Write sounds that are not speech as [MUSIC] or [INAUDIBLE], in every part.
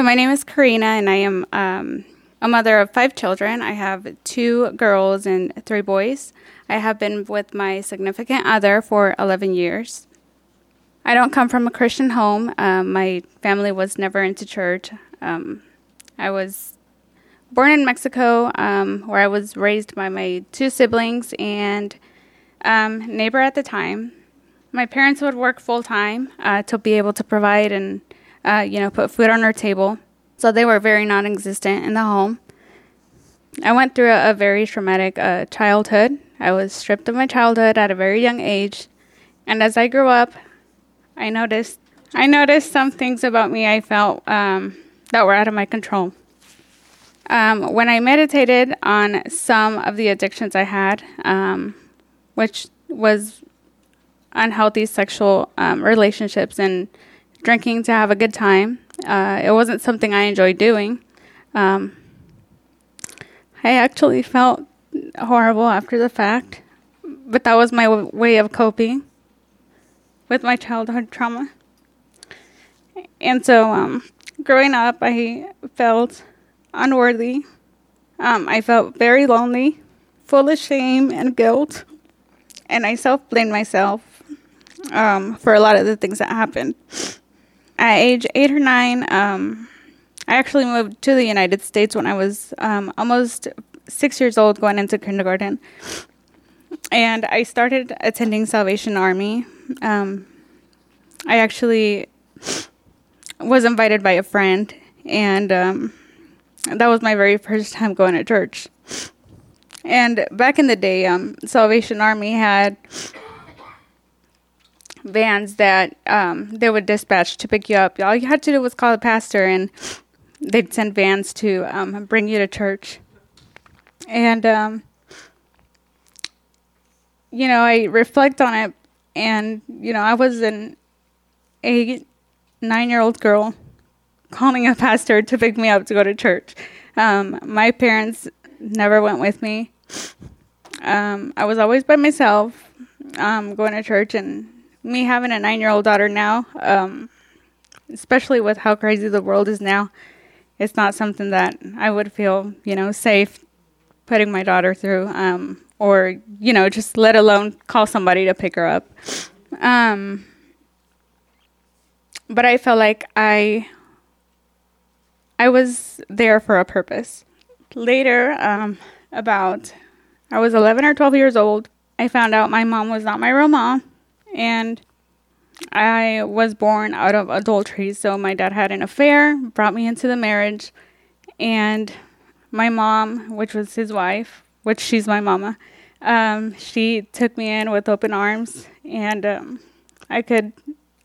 So, my name is Karina, and I am um, a mother of five children. I have two girls and three boys. I have been with my significant other for 11 years. I don't come from a Christian home. Um, my family was never into church. Um, I was born in Mexico, um, where I was raised by my two siblings and um, neighbor at the time. My parents would work full time uh, to be able to provide and uh, you know put food on our table, so they were very non-existent in the home. I went through a, a very traumatic uh, childhood. I was stripped of my childhood at a very young age, and as I grew up, I noticed I noticed some things about me I felt um, that were out of my control. Um, when I meditated on some of the addictions I had, um, which was unhealthy sexual um, relationships and drinking to have a good time, uh, it wasn't something I enjoyed doing. Um, I actually felt horrible after the fact, but that was my w- way of coping with my childhood trauma. And so, um, growing up, I felt unworthy. Um, I felt very lonely, full of shame and guilt, and I self blamed myself um, for a lot of the things that happened. At age eight or nine, um, I actually moved to the United States when I was um, almost six years old, going into kindergarten. And I started attending Salvation Army. Um, I actually was invited by a friend, and um, that was my very first time going to church. And back in the day, um, Salvation Army had vans that um, they would dispatch to pick you up. All you had to do was call the pastor, and they'd send vans to um, bring you to church. And, um, you know, I reflect on it, and, you know, I was an eight, nine year old girl calling a pastor to pick me up to go to church. Um, my parents never went with me. Um, I was always by myself, um, going to church, and me having a nine-year-old daughter now, um, especially with how crazy the world is now, it's not something that I would feel, you know, safe putting my daughter through, um, or you know, just let alone call somebody to pick her up. Um, but I felt like I I was there for a purpose. Later, um, about I was 11 or 12 years old, I found out my mom was not my real mom, and I was born out of adultery. So my dad had an affair, brought me into the marriage, and my mom, which was his wife, which she's my mama, um, she took me in with open arms, and um, I could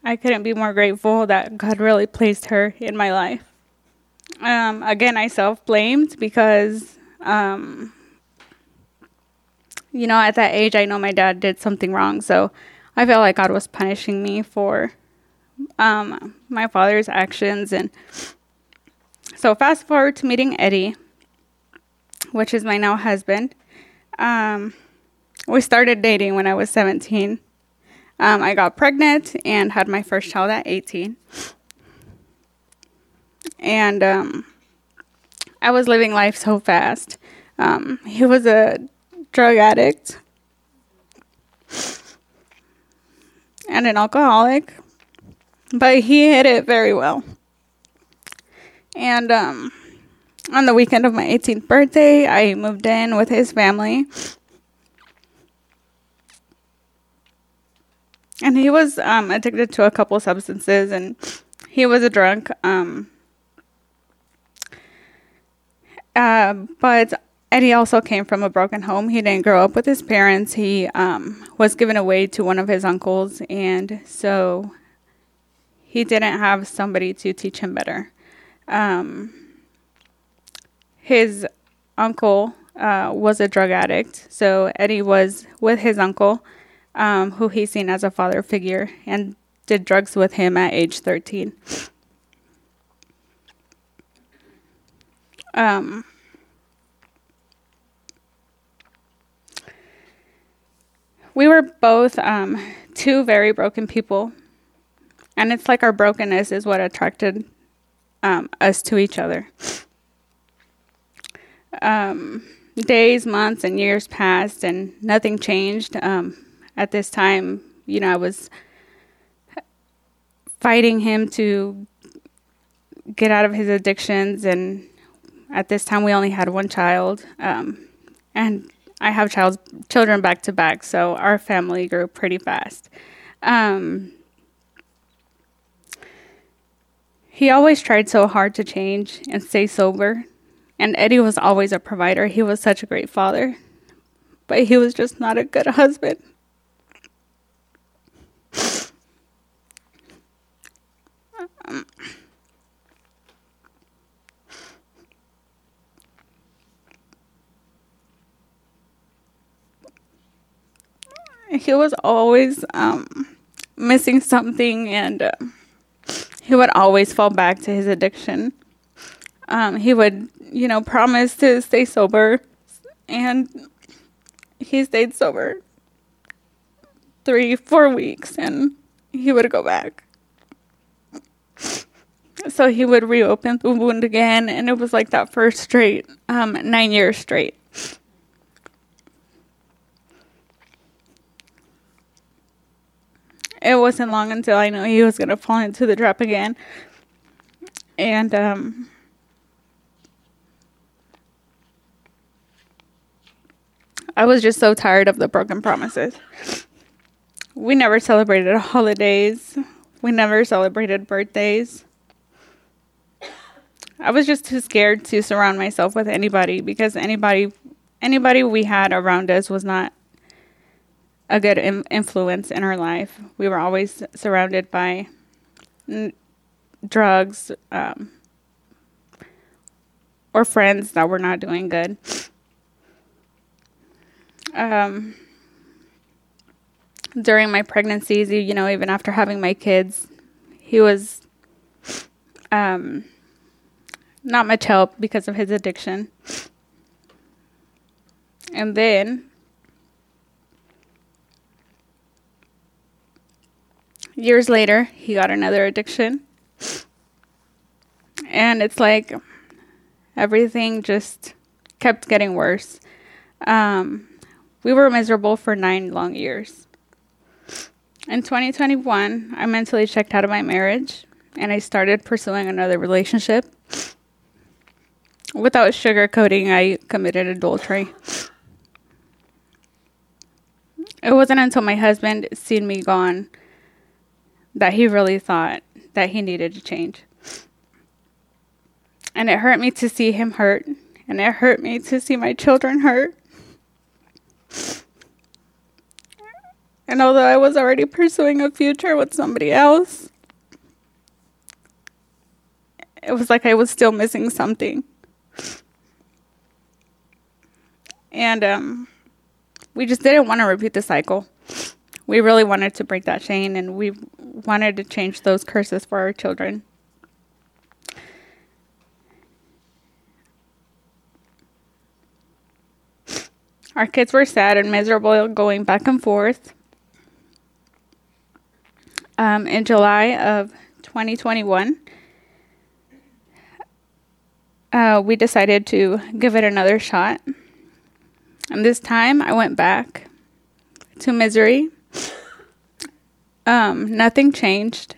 I couldn't be more grateful that God really placed her in my life. Um, again, I self blamed because, um, you know, at that age, I know my dad did something wrong. So I felt like God was punishing me for um, my father's actions. And so, fast forward to meeting Eddie, which is my now husband. Um, we started dating when I was 17. Um, I got pregnant and had my first child at 18 and um, I was living life so fast. Um, he was a drug addict and an alcoholic, but he hid it very well. And um, on the weekend of my 18th birthday, I moved in with his family. And he was um, addicted to a couple substances, and he was a drunk. Um, uh, but Eddie also came from a broken home. He didn't grow up with his parents. He um, was given away to one of his uncles, and so he didn't have somebody to teach him better. Um, his uncle uh, was a drug addict, so Eddie was with his uncle, um, who he's seen as a father figure, and did drugs with him at age 13. Um, we were both um, two very broken people, and it's like our brokenness is what attracted um, us to each other. Um, days, months, and years passed, and nothing changed. Um, at this time, you know, I was fighting him to get out of his addictions, and at this time, we only had one child, um, and I have child children back to back, so our family grew pretty fast. Um, he always tried so hard to change and stay sober and Eddie was always a provider. He was such a great father, but he was just not a good [LAUGHS] husband. He was always um, missing something and uh, he would always fall back to his addiction. Um, he would you know, promise to stay sober, and he stayed sober three, four weeks, and he would go back. So he would reopen the wound again, and it was like that first straight, um, nine years straight. It wasn't long until I knew he was to fall into the trap again. And, um, I was just so tired of the broken promises. We never celebrated holidays. We never celebrated birthdays. I was just too scared to surround myself with anybody because anybody anybody we had around us was not a good Im- influence in our life. We were always surrounded by n- drugs um, or friends that were not doing good um, during my pregnancies, you know, even after having my kids, he was um, not much help because of his addiction. And then years later, he got another addiction. And it's like everything just kept getting worse. Um, we were miserable for nine long years. In 2021, I mentally checked out of my marriage and I started pursuing another relationship. Without sugarcoating, I committed adultery. It wasn't until my husband seen me gone that he really thought that he needed to change. And it hurt me to see him hurt, and it hurt me to see my children hurt. And although I was already pursuing a future with somebody else, it was like I was still missing something. And um, we just didn't want to repeat the cycle. We really wanted to break that chain and we wanted to change those curses for our children. Our kids were sad and miserable going back and forth. Um, in July of 2021, uh, we decided to give it another shot. And this time I went back to misery. Um, nothing changed.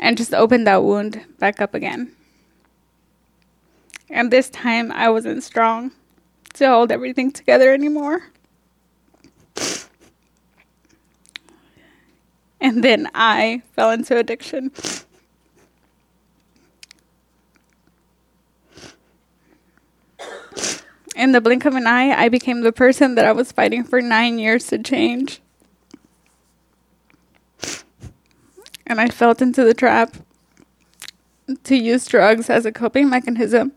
And just opened that wound back up again. And this time I wasn't strong to hold everything together anymore. And then I fell into addiction. In the blink of an eye, I became the person that I was fighting for nine years to change. And I fell into the trap to use drugs as a coping mechanism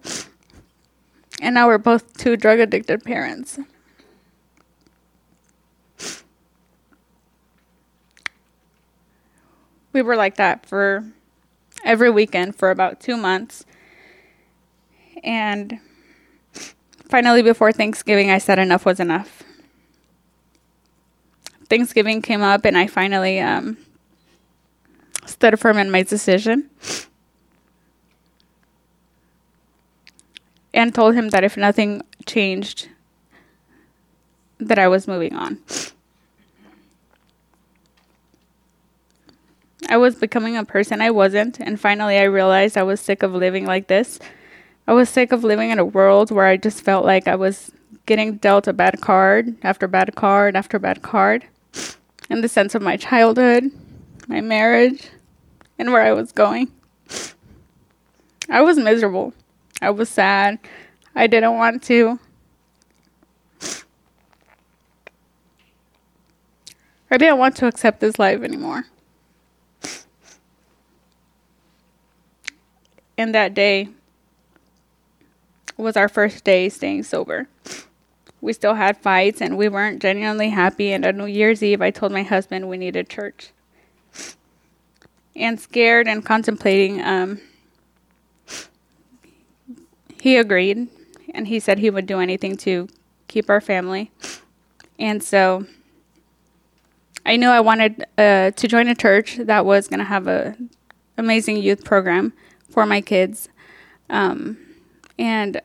and now we're both two drug addicted parents. We were like that for every weekend for about two months. And finally, before Thanksgiving, I said enough was enough. Thanksgiving came up, and I finally um, stood firm in my decision and told him that if nothing changed that I was moving on. I was becoming a person I wasn't, and finally I realized I was sick of living like this. I was sick of living in a world where I just felt like I was getting dealt a bad card after bad card after bad card in the sense of my childhood, my marriage, and where I was going. I was miserable. I was sad. I didn't want to. I didn't want to accept this life anymore. And that day was our first day staying sober. We still had fights and we weren't genuinely happy. And on New Year's Eve, I told my husband we needed church. And scared and contemplating, um, he agreed and he said he would do anything to keep our family. And so I knew I wanted uh, to join a church that was going to have a amazing youth program for my kids. Um, and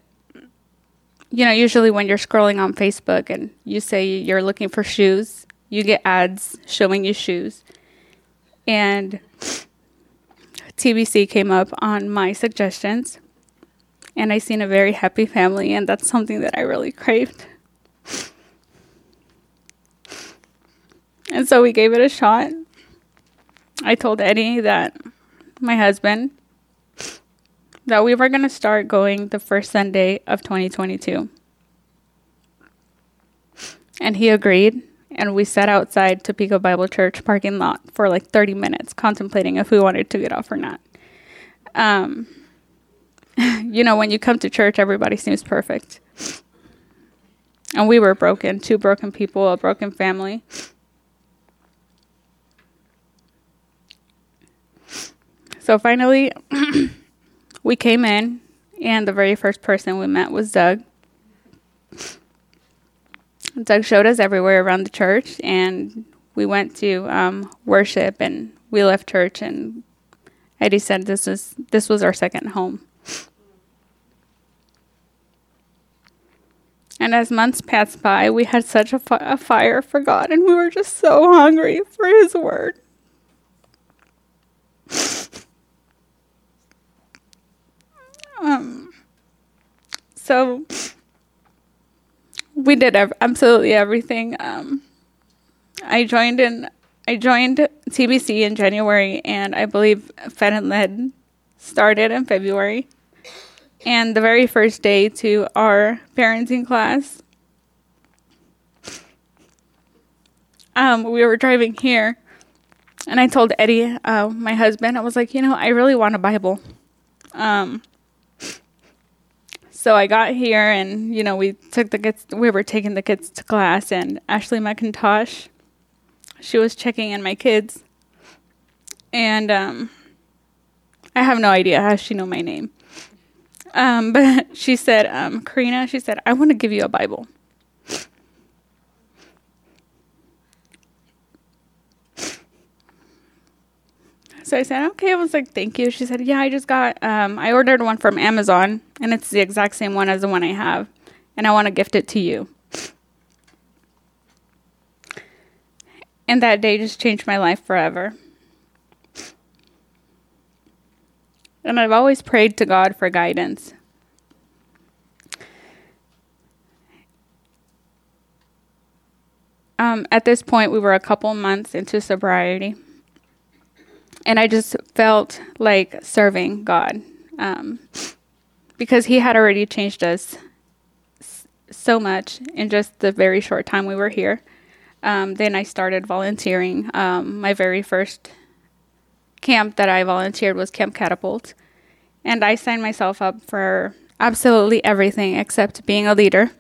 you know, usually when you're scrolling on Facebook and you say you're looking for shoes, you get ads showing you shoes. And TBC came up on my suggestions and I seen a very happy family, and that's something that I really craved. And so we gave it a shot. I told Eddie that my husband that we were going to start going the first Sunday of 2022. And he agreed, and we sat outside Topeka Bible Church parking lot for like 30 minutes contemplating if we wanted to get off or not. Um, [LAUGHS] you know, when you come to church, everybody seems perfect. And we were broken, two broken people, a broken family. So finally, [CLEARS THROAT] we came in, and the very first person we met was Doug. Doug showed us everywhere around the church, and we went to um, worship, and we left church, and Eddie said this was this was our second home. And as months passed by, we had such a, fi- a fire for God, and we were just so hungry for His word. [LAUGHS] um, so we did ev- absolutely everything. Um, I joined in. I joined TBC in January, and I believe Fed and Led started in February. And the very first day to our parenting class, um, we were driving here, and I told Eddie, uh, my husband, I was like, you know, I really want a Bible. Um, so I got here, and you know, we took the kids. We were taking the kids to class, and Ashley McIntosh, she was checking in my kids, and um, I have no idea how she knew my name. Um, [LAUGHS] but she said, um, Karina, she said, I want to give you a Bible. So I said, okay. I was like, thank you. She said, yeah, I just got, um, I ordered one from Amazon, and it's the exact same one as the one I have, and I want to gift it to you. And that day just changed my life forever. And I've always prayed to God for guidance. Um, at this point, we were a couple months into sobriety. And I just felt like serving God um, because He had already changed us so much in just the very short time we were here. Um, then I started volunteering. Um, my very first camp that I volunteered was Camp Catapult. And I signed myself up for absolutely everything except being a leader.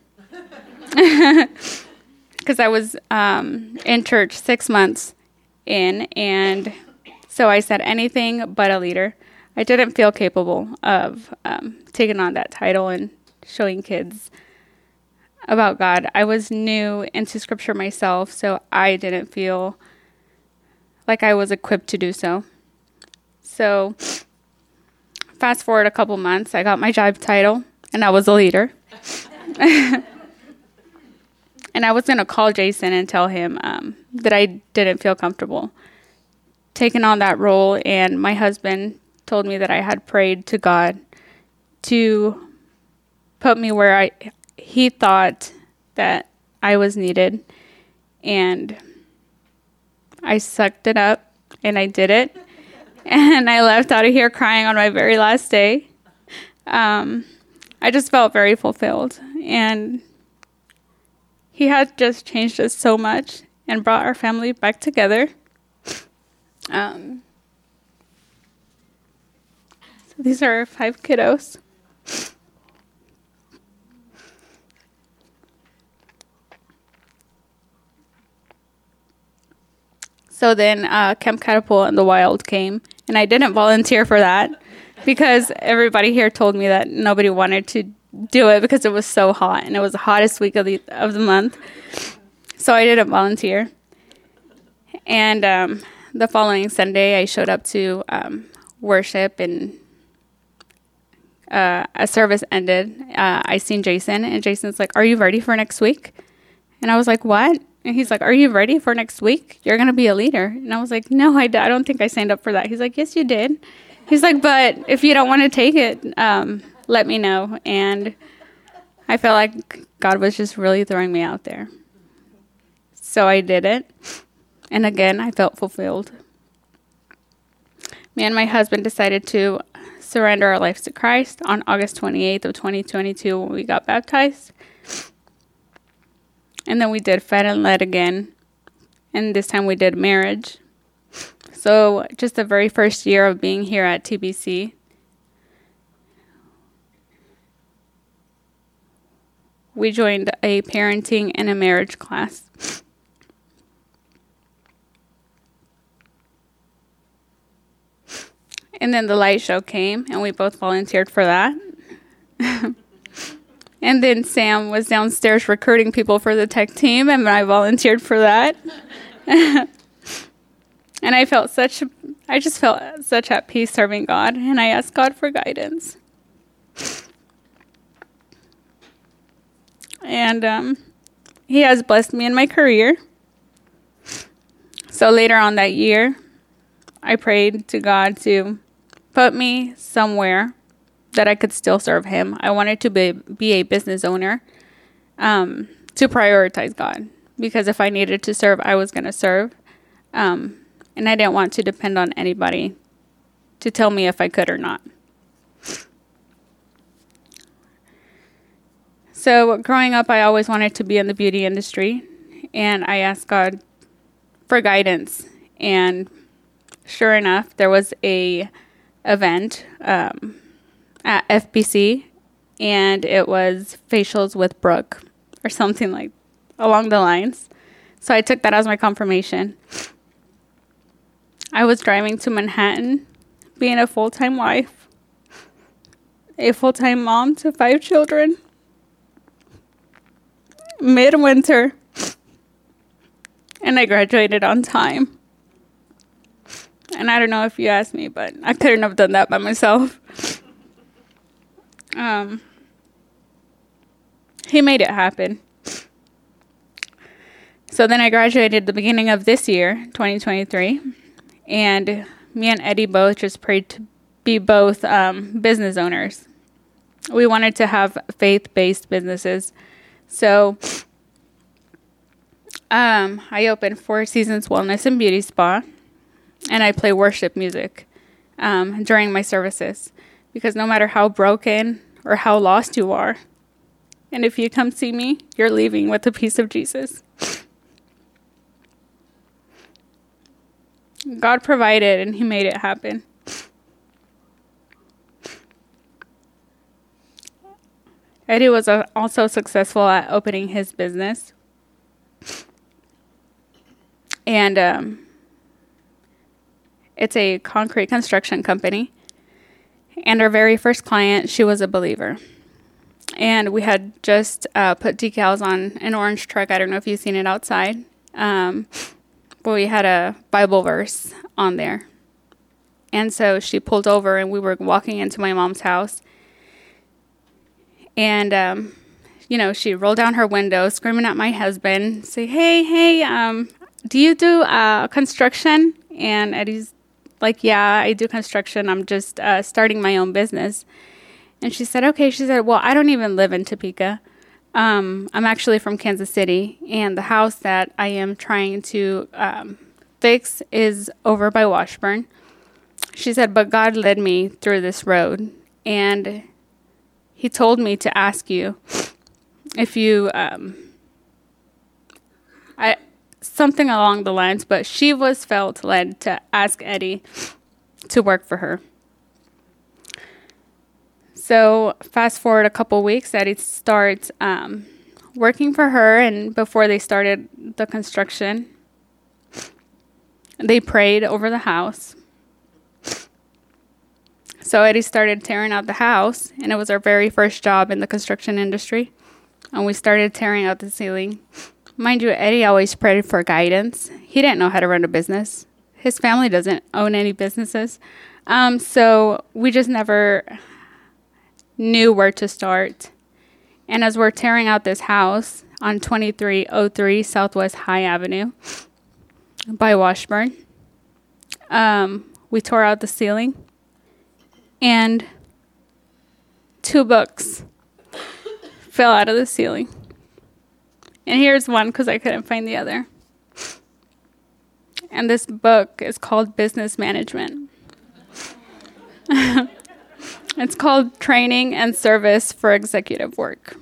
[LAUGHS] Because I was um, in church six months in, and so I said anything but a leader. I didn't feel capable of um, taking on that title and showing kids about God. I was new into scripture myself, so I didn't feel like I was equipped to do so. So, fast forward a couple months, I got my job title and I was a leader. [LAUGHS] and I was going to call Jason and tell him um, that I didn't feel comfortable taking on that role. And my husband told me that I had prayed to God to put me where I he thought that I was needed. And I sucked it up and I did it. [LAUGHS] And I left out of here crying on my very last day. Um, I just felt very fulfilled. And he had just changed us so much and brought our family back together. Um, so these are our five kiddos. So then uh, Camp Catapult and the Wild came, and I didn't volunteer for that because everybody here told me that nobody wanted to do it because it was so hot, and it was the hottest week of the of the month. So I didn't volunteer. And um, the following Sunday, I showed up to um, worship, and uh, a service ended. Uh, I seen Jason, and Jason's like, "Are you ready for next week?" And I was like, "What?" And he's like, Are you ready for next week? You're going to be a leader. And I was like, No, I don't think I signed up for that. He's like, Yes, you did. He's like, But if you don't want to take it, um, let me know. And I felt like God was just really throwing me out there. So I did it. And again, I felt fulfilled. Me and my husband decided to surrender our lives to Christ on August 28th of 2022 when we got baptized. And then we did Fed and Led again. And this time we did marriage. So, just the very first year of being here at TBC, we joined a parenting and a marriage class. And then the light show came, and we both volunteered for that. [LAUGHS] And then Sam was downstairs recruiting people for the tech team, and I volunteered for that. [LAUGHS] and I felt such, I just felt such at peace serving God, and I asked God for guidance. And um, He has blessed me in my career. So later on that year, I prayed to God to put me somewhere that I could still serve Him. I wanted to be, be a business owner um, to prioritize God because if I needed to serve, I was going to serve. Um, and I didn't want to depend on anybody to tell me if I could or not. So, growing up, I always wanted to be in the beauty industry, and I asked God for guidance. And sure enough, there was a event um, at FBC, and it was facials with Brooke or something like along the lines. So I took that as my confirmation. I was driving to Manhattan, being a full time wife, a full time mom to five children, midwinter, and I graduated on time. And I don't know if you asked me, but I couldn't have done that by myself. Um, he made it happen. So then I graduated the beginning of this year, 2023, and me and Eddie both just prayed to be both um, business owners. We wanted to have faith based businesses. So um, I opened Four Seasons Wellness and Beauty Spa, and I play worship music um, during my services because no matter how broken or how lost you are. And if you come see me, you're leaving with the peace of Jesus. God provided and He made it happen. Eddie was uh, also successful at opening his business. And um, it's a concrete construction company. And our very first client, she was a believer. And we had just uh, put decals on an orange truck. I don't know if you've seen it outside. Um, but we had a Bible verse on there. And so she pulled over, and we were walking into my mom's house. And, um, you know, she rolled down her window, screaming at my husband, say, "Hey, hey, um, do you do uh, construction?" And Eddie's like, "Yeah, I do construction. I'm just uh, starting my own business." And she said, "Okay." She said, "Well, I don't even live in Topeka. Um, I'm actually from Kansas City, and the house that I am trying to um, fix is over by Washburn." She said, "But God led me through this road, and He told me to ask you." if you um I something along the lines, but she was felt led to ask Eddie to work for her. So fast forward a couple weeks, Eddie starts um, working for her, and before they started the construction, they prayed over the house. So Eddie started tearing out the house, and it was our very first job in the construction industry and we started tearing out the ceiling. Mind you, Eddie always prayed for guidance. He didn't know how to run a business. His family doesn't own any businesses. Um, so we just never knew where to start. And as we're tearing out this house on 2303 Southwest High Avenue by Washburn, um, we tore out the ceiling and two books fell out of the ceiling. And here's one because I couldn't find the other. And this book is called Business Management. [LAUGHS] it's called Training and Service for Executive Work.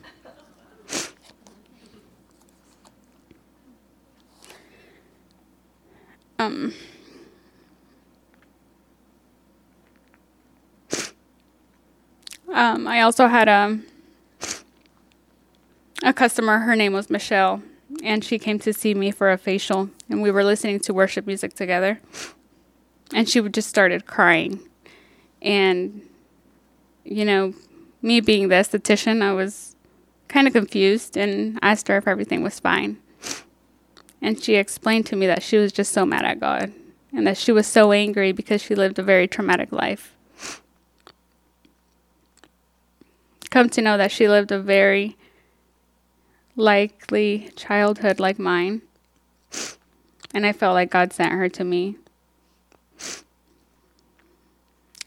Um, um, I also had a a customer, her name was Michelle, and she came to see me for a facial, and we were listening to worship music together. And she just started crying. And, you know, me being the esthetician, I was kind of confused and asked her if everything was fine. And she explained to me that she was just so mad at God and that she was so angry because she lived a very traumatic life. Come to know that she lived a very likely childhood like mine. And I felt like God sent her to me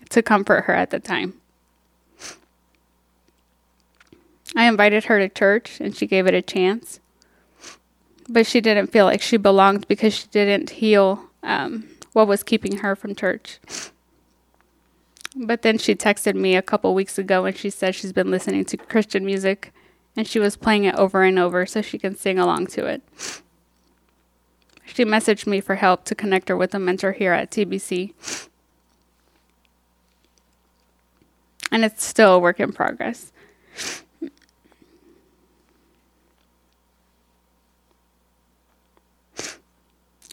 to comfort her at the time. I invited her to church and she gave it a chance. But she didn't feel like she belonged because she didn't heal um, what was keeping her from church. But then she texted me a couple weeks ago and she said she's been listening to Christian music and she was playing it over and over so she can sing along to it. She messaged me for help to connect her with a mentor here at TBC. And it's still a work in progress.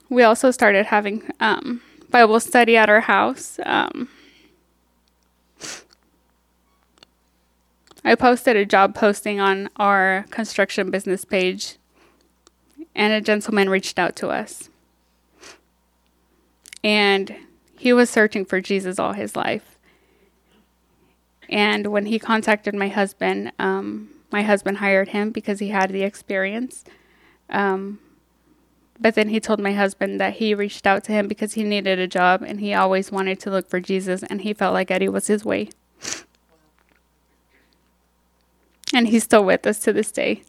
We also started having um, Bible study at our house. Um, I posted a job posting on our construction business page, and a gentleman reached out to us. And he was searching for Jesus all his life. And when he contacted my husband, um, my husband hired him because he had the experience. Um, but then he told my husband that he reached out to him because he needed a job and he always wanted to look for Jesus and he felt like Eddie was his way and he's still with us to this day.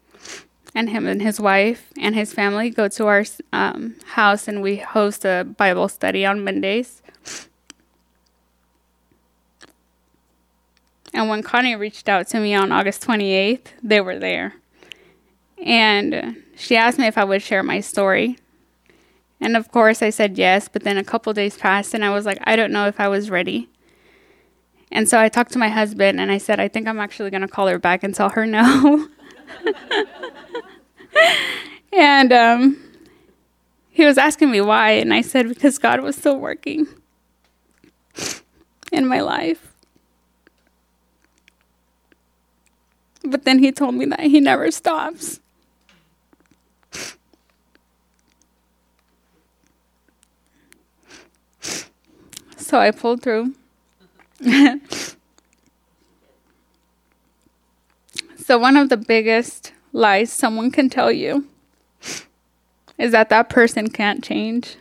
And him and his wife and his family go to our um, house and we host a Bible study on Mondays. And when Connie reached out to me on August 28th, they were there. And she asked me if I would share my story. And of course, I said yes, but then a couple days passed and I was like, I don't know if I was ready. And so I talked to my husband and I said, I think I'm actually going to call her back and tell her no. [LAUGHS] and um, he was asking me why. And I said, because God was still working in my life. But then he told me that he never stops. So I pulled through. [LAUGHS] So, one of the biggest lies someone can tell you is that that person can't change.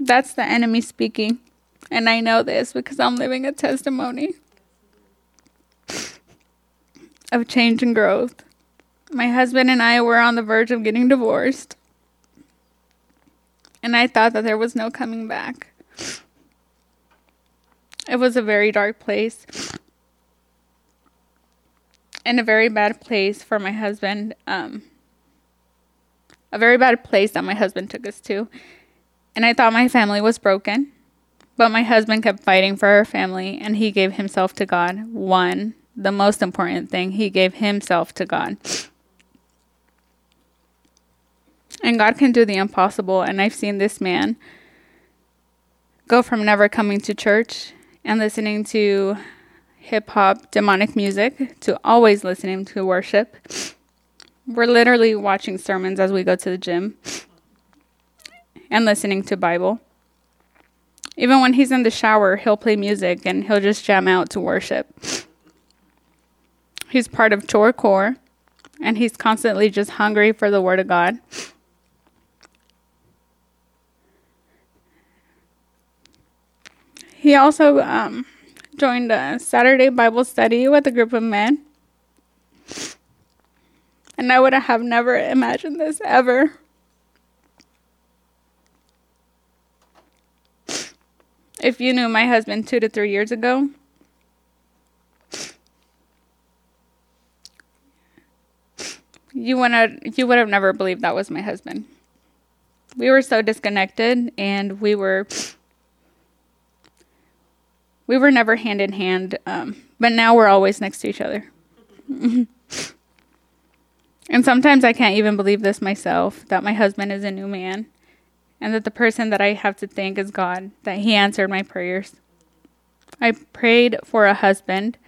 That's the enemy speaking. And I know this because I'm living a testimony [LAUGHS] of change and growth. My husband and I were on the verge of getting divorced. And I thought that there was no coming back. It was a very dark place. And a very bad place for my husband. Um, a very bad place that my husband took us to. And I thought my family was broken. But my husband kept fighting for our family and he gave himself to God. One, the most important thing, he gave himself to God. And God can do the impossible. And I've seen this man go from never coming to church and listening to hip hop, demonic music, to always listening to worship. We're literally watching sermons as we go to the gym and listening to Bible. Even when he's in the shower, he'll play music and he'll just jam out to worship. He's part of Chore Core and he's constantly just hungry for the Word of God. He also um, joined a Saturday Bible study with a group of men. And I would have never imagined this ever. If you knew my husband two to three years ago, you would you would have never believed that was my husband. We were so disconnected and we were we were never hand in hand, um, but now we're always next to each other. [LAUGHS] and sometimes I can't even believe this myself that my husband is a new man and that the person that I have to thank is God, that He answered my prayers. I prayed for a husband,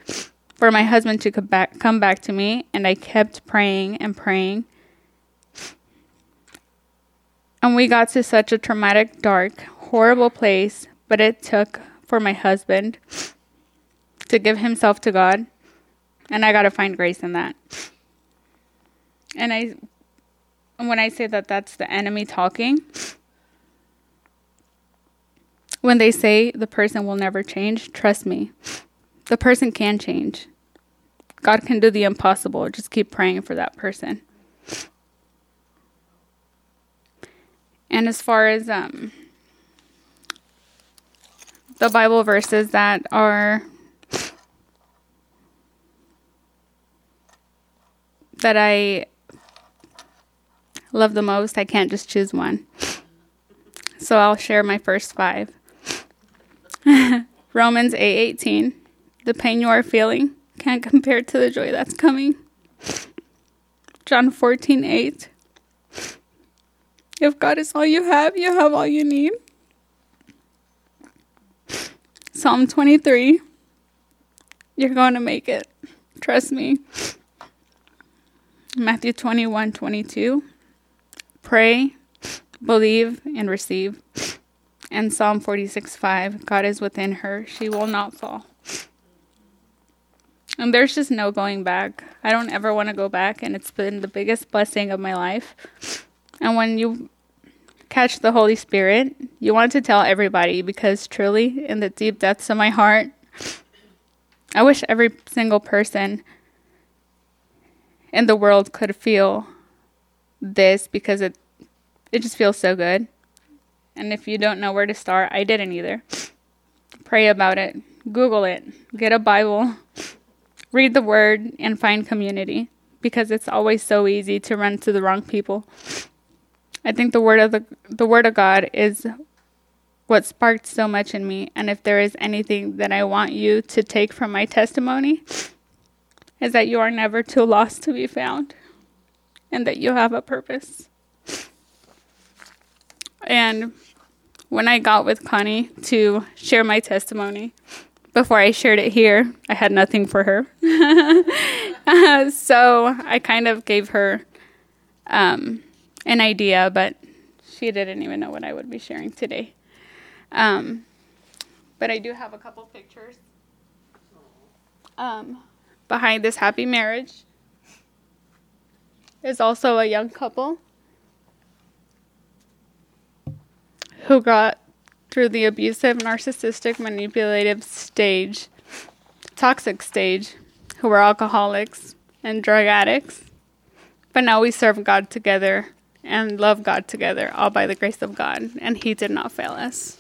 for my husband to come back, come back to me, and I kept praying and praying. And we got to such a traumatic, dark, horrible place, but it took for my husband to give himself to God. And I got to find grace in that. And I when I say that that's the enemy talking, when they say the person will never change, trust me. The person can change. God can do the impossible. Just keep praying for that person. And as far as um the Bible verses that are that I love the most. I can't just choose one. So I'll share my first 5. [LAUGHS] Romans 8:18. 8, the pain you are feeling can't compare to the joy that's coming. John 14:8. If God is all you have, you have all you need. Psalm 23. You're going to make it. Trust me. Matthew 21 22. Pray, believe, and receive. And Psalm 46 5. God is within her. She will not fall. And there's just no going back. I don't ever want to go back. And it's been the biggest blessing of my life. And when you catch the Holy Spirit, you want to tell everybody because truly, in the deep depths of my heart, I wish every single person in the world could feel this because it it just feels so good. And if you don't know where to start, I didn't either. Pray about it, Google it, get a Bible, read the word and find community because it's always so easy to run to the wrong people. I think the word of the the word of God is what sparked so much in me and if there is anything that I want you to take from my testimony is that you are never too lost to be found and that you have a purpose. And when I got with Connie to share my testimony, before I shared it here, I had nothing for her. uh, [LAUGHS] so I kind of gave her um, an idea, but she didn't even know what I would be sharing today. Um, but I do have a couple pictures. um, behind this happy marriage is also a young couple who got through the abusive, narcissistic, manipulative stage, toxic stage, who were alcoholics and drug addicts. But now we serve God together and love God together, all by the grace of God, and He did not fail us.